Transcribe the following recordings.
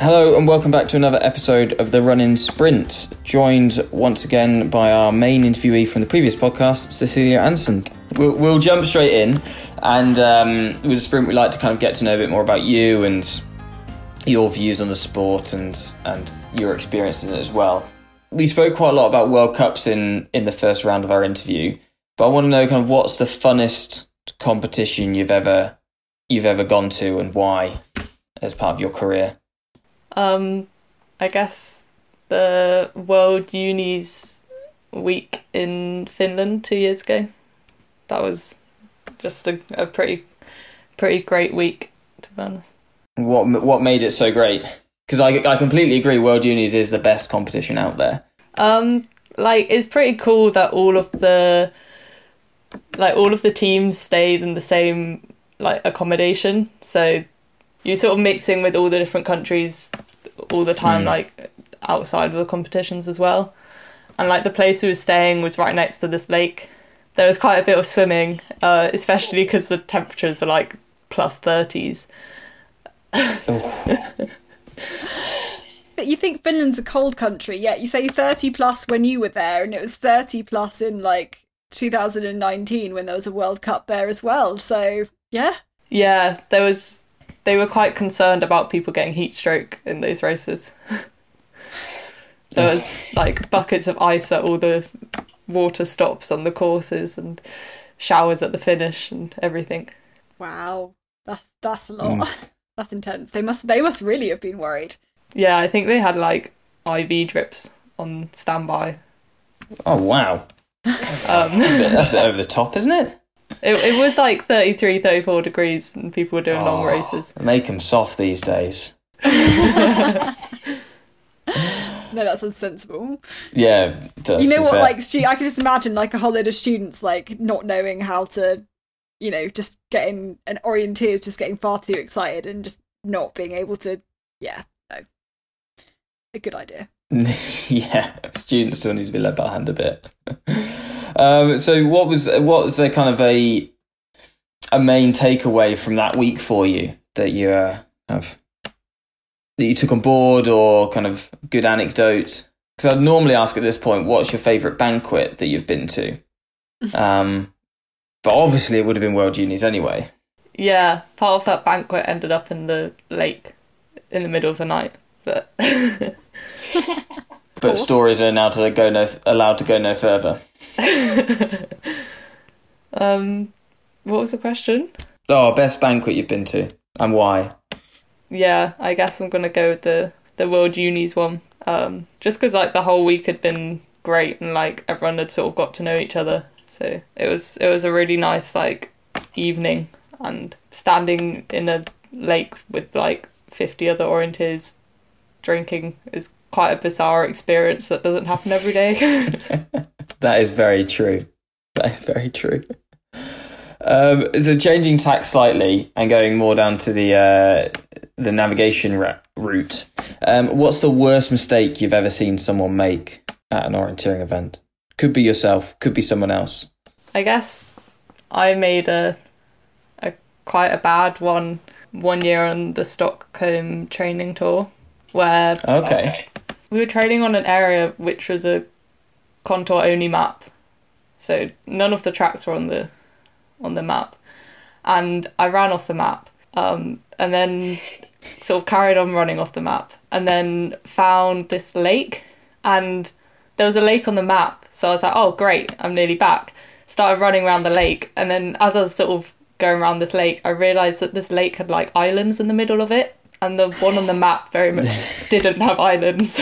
Hello and welcome back to another episode of the Run In Sprint. Joined once again by our main interviewee from the previous podcast, Cecilie Andersen. We'll, we'll jump straight in, and um, with the sprint, we'd like to kind of get to know a bit more about you and your views on the sport and and your experiences in it as well. We spoke quite a lot about World Cups in in the first round of our interview, but I want to know kind of what's the funnest competition you've ever you've ever gone to and why as part of your career. Um, I guess the World Unis week in Finland two years ago. That was just a, a pretty pretty great week, to be honest. What what made it so great? Because I, I completely agree. World Unis is the best competition out there. Um, like it's pretty cool that all of the like all of the teams stayed in the same like accommodation. So you're sort of mixing with all the different countries all the time, Mm. like outside of the competitions as well. And like the place we were staying was right next to this lake. There was quite a bit of swimming, uh, especially because the temperatures were like plus plus thirties. But you think Finland's a cold country, yet you say 30 plus when you were there, and it was 30 plus in like 2019 when there was a World Cup there as well. So, yeah. Yeah, there was. They were quite concerned about people getting heat stroke in those races. there was like buckets of ice at all the water stops on the courses and showers at the finish and everything. Wow. That's that's a lot. That's intense. They must they must really have been worried. Yeah, I think they had like IV drips on standby. Oh wow, Um, that's a bit over the top, isn't it? It, it was like 33, 34 degrees and people were doing long Oh, races. Make them soft these days. No, that's unsensible. Yeah, it does, you know what? fair. Like, stu- I can just imagine like a whole load of students like not knowing how to, you know, just getting and orienteers just getting far too excited and just not being able to. Yeah, no, a good idea. yeah, students still need to be led by hand a bit. um, so, what was what was a kind of a a main takeaway from that week for you that you uh, kind of that you took on board, or kind of good anecdote? Because I'd normally ask at this point, what's your favourite banquet that you've been to? um, but obviously, it would have been World Unis anyway. Yeah, part of that banquet ended up in the lake in the middle of the night. But But stories are now to go no allowed to go no further. um, what was the question? Oh, best banquet you've been to and why? Yeah, I guess I'm gonna go with the the World Unis one. Um, just because like the whole week had been great and like everyone had sort of got to know each other, so it was it was a really nice like evening and standing in a lake with like 50 other orienteers drinking is quite a bizarre experience that doesn't happen every day. That is very true. That is very true. Um, so changing tack slightly and going more down to the uh, the navigation route. Um, what's the worst mistake you've ever seen someone make at an orienteering event? Could be yourself, could be someone else. I guess I made a a quite a bad one one year on the Stockholm training tour where Okay. We were training on an area which was a contour only map. So none of the tracks were on the on the map. And I ran off the map. Um, and then sort of carried on running off the map and then found this lake and there was a lake on the map. So I was like, oh great, I'm nearly back. Started running around the lake and then as I was sort of going around this lake, I realised that this lake had like islands in the middle of it. And the one on the map very much didn't have islands.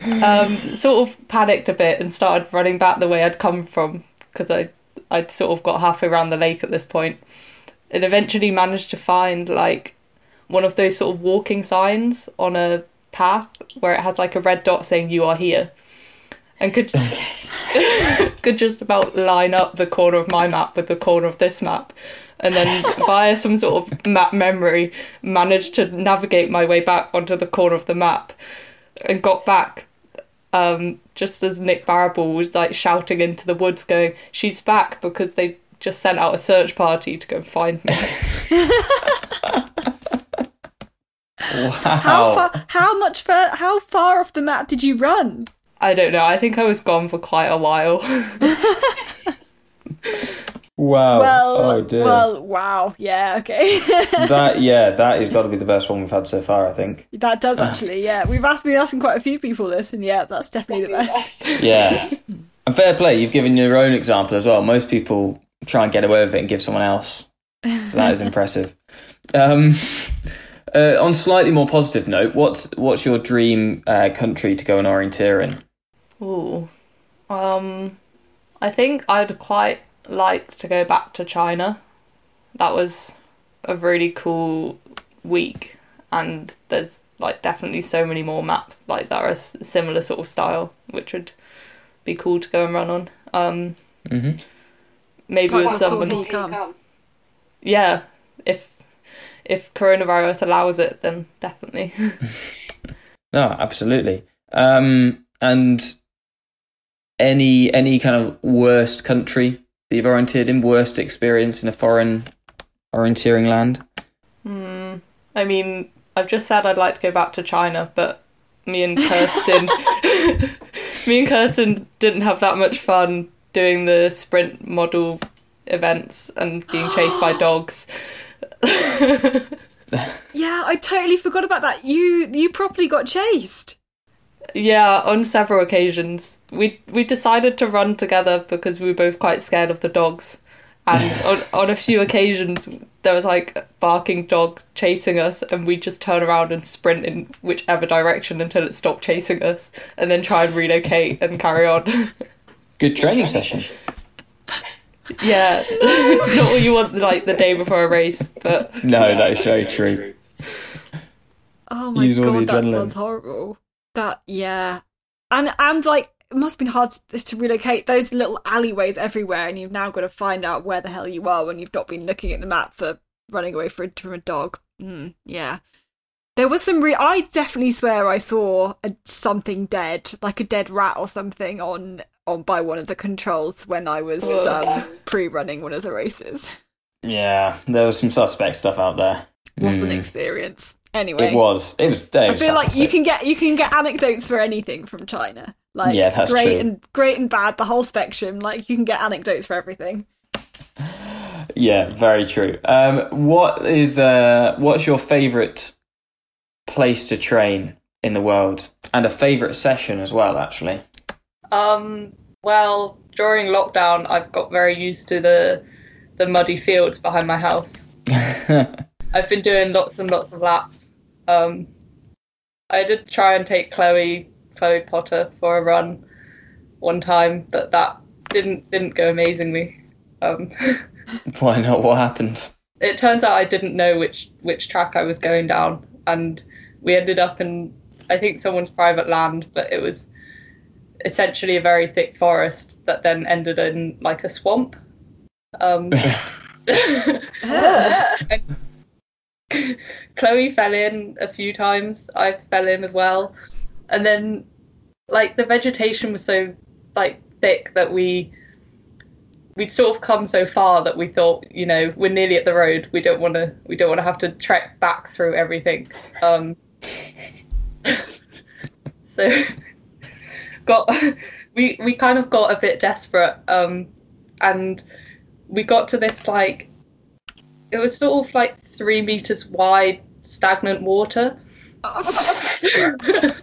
um, sort of panicked a bit and started running back the way I'd come from because I I'd sort of got halfway around the lake at this point, and eventually managed to find like one of those sort of walking signs on a path where it has like a red dot saying "You are here," and could could just about line up the corner of my map with the corner of this map. And then, via some sort of map memory, managed to navigate my way back onto the corner of the map and got back um, just as Nick Barrable was like shouting into the woods, going, "She's back!" because they just sent out a search party to go and find me. How far? How much? Far, how far off the map did you run? I don't know. I think I was gone for quite a while. Wow. Well, oh dear. well, wow. Yeah, okay. that yeah, that is has got to be the best one we've had so far. I think. that does actually. Yeah, we've asked been asking quite a few people this, and yeah, that's definitely the best. Yeah. and fair play, you've given your own example as well. Most people try and get away with it and give someone else. So that is impressive. Um, uh, on slightly more positive note, what's what's your dream uh, country to go and orienteer in? Ooh. Um, I think I'd quite like to go back to China. That was a really cool week, and there's like definitely so many more maps like that are a s- similar sort of style, which would be cool to go and run on. Um, hmm maybe Can't with wait till someone, come. yeah. If if coronavirus allows it, then definitely. No, absolutely. Um, and any any kind of worst country that you've orienteered in, worst experience in a foreign orienteering land? Hmm. I mean, I've just said I'd like to go back to China, but me and Kirsten, me and Kirsten didn't have that much fun doing the sprint model events and being chased by dogs. Yeah, I totally forgot about that. You you properly got chased. Yeah, on several occasions, we we decided to run together because we were both quite scared of the dogs. And on, on a few occasions, there was like a barking dog chasing us, and we just turn around and sprint in whichever direction until it stopped chasing us, and then try and relocate and carry on. Good training session. yeah, not what you want like the day before a race, but No, that is very true. Oh my Use all the god, that sounds horrible. That yeah, and and like it must have been hard to, to relocate those little alleyways everywhere, and you've now got to find out where the hell you are when you've not been looking at the map for running away for, from a dog. Mm, yeah, there was some. Re- I definitely swear I saw a, something dead, like a dead rat or something, on on by one of the controls when I was um, pre-running one of the races. Yeah, there was some suspect stuff out there. What an Mm. experience! Anyway, It was. It was. It I was feel like you can get you can get anecdotes for anything from China. Like Yeah, that's great true. and great and bad, the whole spectrum. Like you can get anecdotes for everything. Yeah, very true. Um, what is uh, what's your favourite place to train in the world, and a favourite session as well? Actually, Um, well, during lockdown, I've got very used to the the muddy fields behind my house. I've been doing lots and lots of laps. Um, I did try and take Chloe Chloe Potter for a run one time, but that didn't didn't go amazingly. Um, why not? What happened? it turns out I didn't know which which track I was going down, and we ended up in I think someone's private land, but it was essentially a very thick forest that then ended in like a swamp. Um, and Chloe fell in a few times. I fell in as well, and then like the vegetation was so like thick that we we'd sort of come so far that we thought, you know, we're nearly at the road. We don't want to. We don't want to have to trek back through everything. Um, so got we we kind of got a bit desperate, um, and we got to this like it was sort of like three meters wide stagnant water.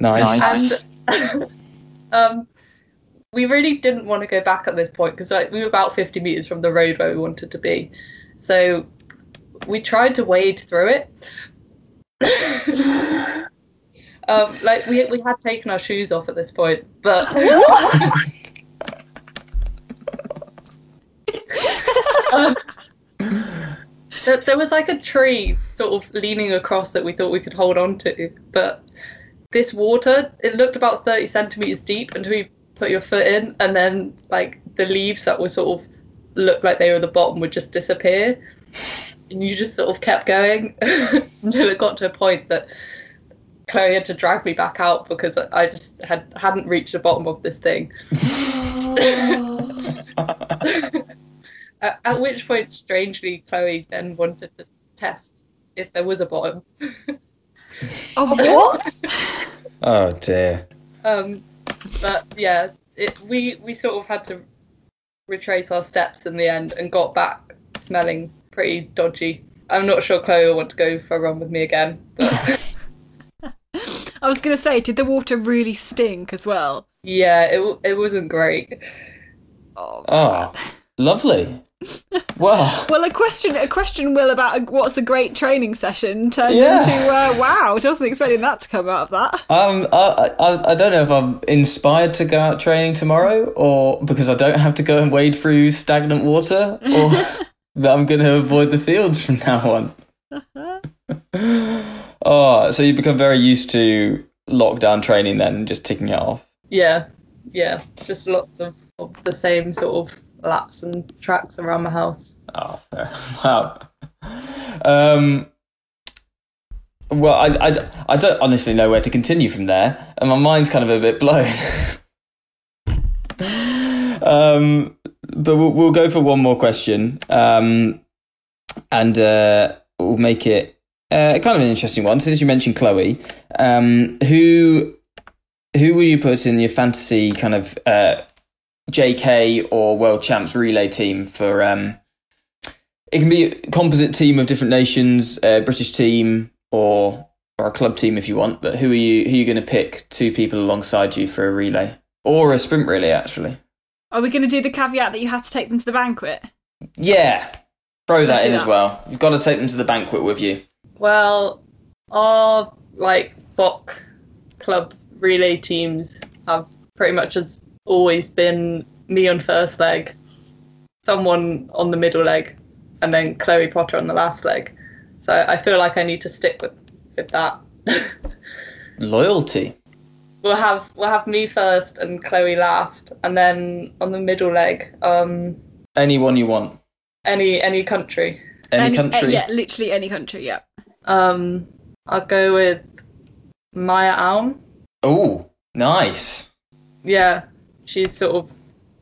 Nice. and um, we really didn't want to go back at this point because like, we were about 50 meters from the road where we wanted to be so we tried to wade through it um, like we, we had taken our shoes off at this point but there, there was like a tree sort of leaning across that we thought we could hold on to but this water it looked about 30 centimeters deep until you put your foot in and then like the leaves that were sort of looked like they were the bottom would just disappear and you just sort of kept going until it got to a point that Chloe had to drag me back out because I just had hadn't reached the bottom of this thing. at, at which point, strangely, Chloe then wanted to test if there was a bottom. Oh, what? Oh dear. Um, but yeah, it, we we sort of had to retrace our steps in the end and got back smelling pretty dodgy. I'm not sure Chloe will want to go for a run with me again, but I was going to say, did the water really stink as well? yeah, it it wasn't great. Oh, Oh, lovely. Well, Well, a question, a question, Will, about a, what's a great training session turned Yeah. into uh, wow. I wasn't expecting that to come out of that. um, I, I I don't know if I'm inspired to go out training tomorrow, or because I don't have to go and wade through stagnant water, or that I'm going to avoid the fields from now on. oh, so you become very used to lockdown training then, just ticking it off. Yeah, yeah, just lots of, of the same sort of laps and tracks around my house. Oh, wow. Um, well, I, I, I don't honestly know where to continue from there, and my mind's kind of a bit blown. um, but we'll, we'll go for one more question, um, and uh, we'll make it uh, kind of an interesting one. Since you mentioned Chloe, um, who who will you put in your fantasy kind of uh, JK or World Champs relay team for? Um, it can be a composite team of different nations, a British team, or or a club team if you want. But who are you? Who are you going to pick? Two people alongside you for a relay or a sprint relay? Actually, Are we going to do the caveat that you have to take them to the banquet? yeah. Throw that Let's in as that. well. You've got to take them to the banquet with you. Well, our like BOK club relay teams have pretty much as always been me on first leg, someone on the middle leg, and then Chloe Potter on the last leg. So I feel like I need to stick with with that. Loyalty. we'll have we'll have me first and Chloe last, and then on the middle leg, um, Anyone you want. any any country. Any, uh, country. yeah, literally any country. Yeah. Um, I'll go with Maja Alm. Oh, nice. yeah, she's sort of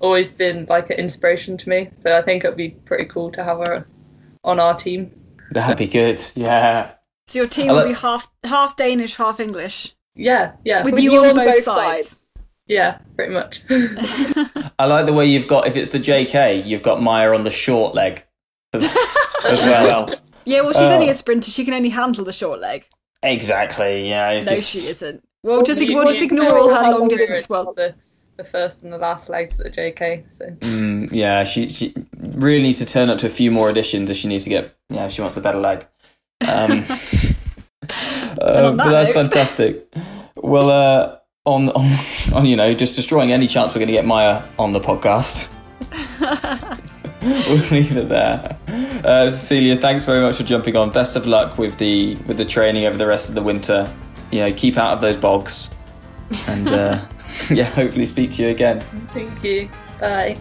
always been like an inspiration to me. So I think it'd be pretty cool to have her on our team. That'd be good. Yeah. So your team I will like- be half half Danish, half English, Yeah, yeah, with, you, on, both, sides. yeah, pretty much. I like the way you've got. If it's the JK, you've got Maja on the short leg as well. Yeah, well, she's Oh. only a sprinter. She can only handle the short leg. exactly. Yeah. No, just- she isn't. We'll just You- we'll just ignore all her long distance. Well, the the first and the last legs at the JK. So Mm, yeah, she she really needs to turn up to a few more editions if she needs to get. Yeah, if she wants the better leg. Um, uh, on but that's note- fantastic. Well, uh, on on on you know, just destroying any chance we're going to get Maja on the podcast. we'll leave it there. Uh, Cecilie, thanks very much for jumping on. Best of luck with the with the training over the rest of the winter. You know, keep out of those bogs, and uh, yeah, hopefully speak to you again. thank you. Bye.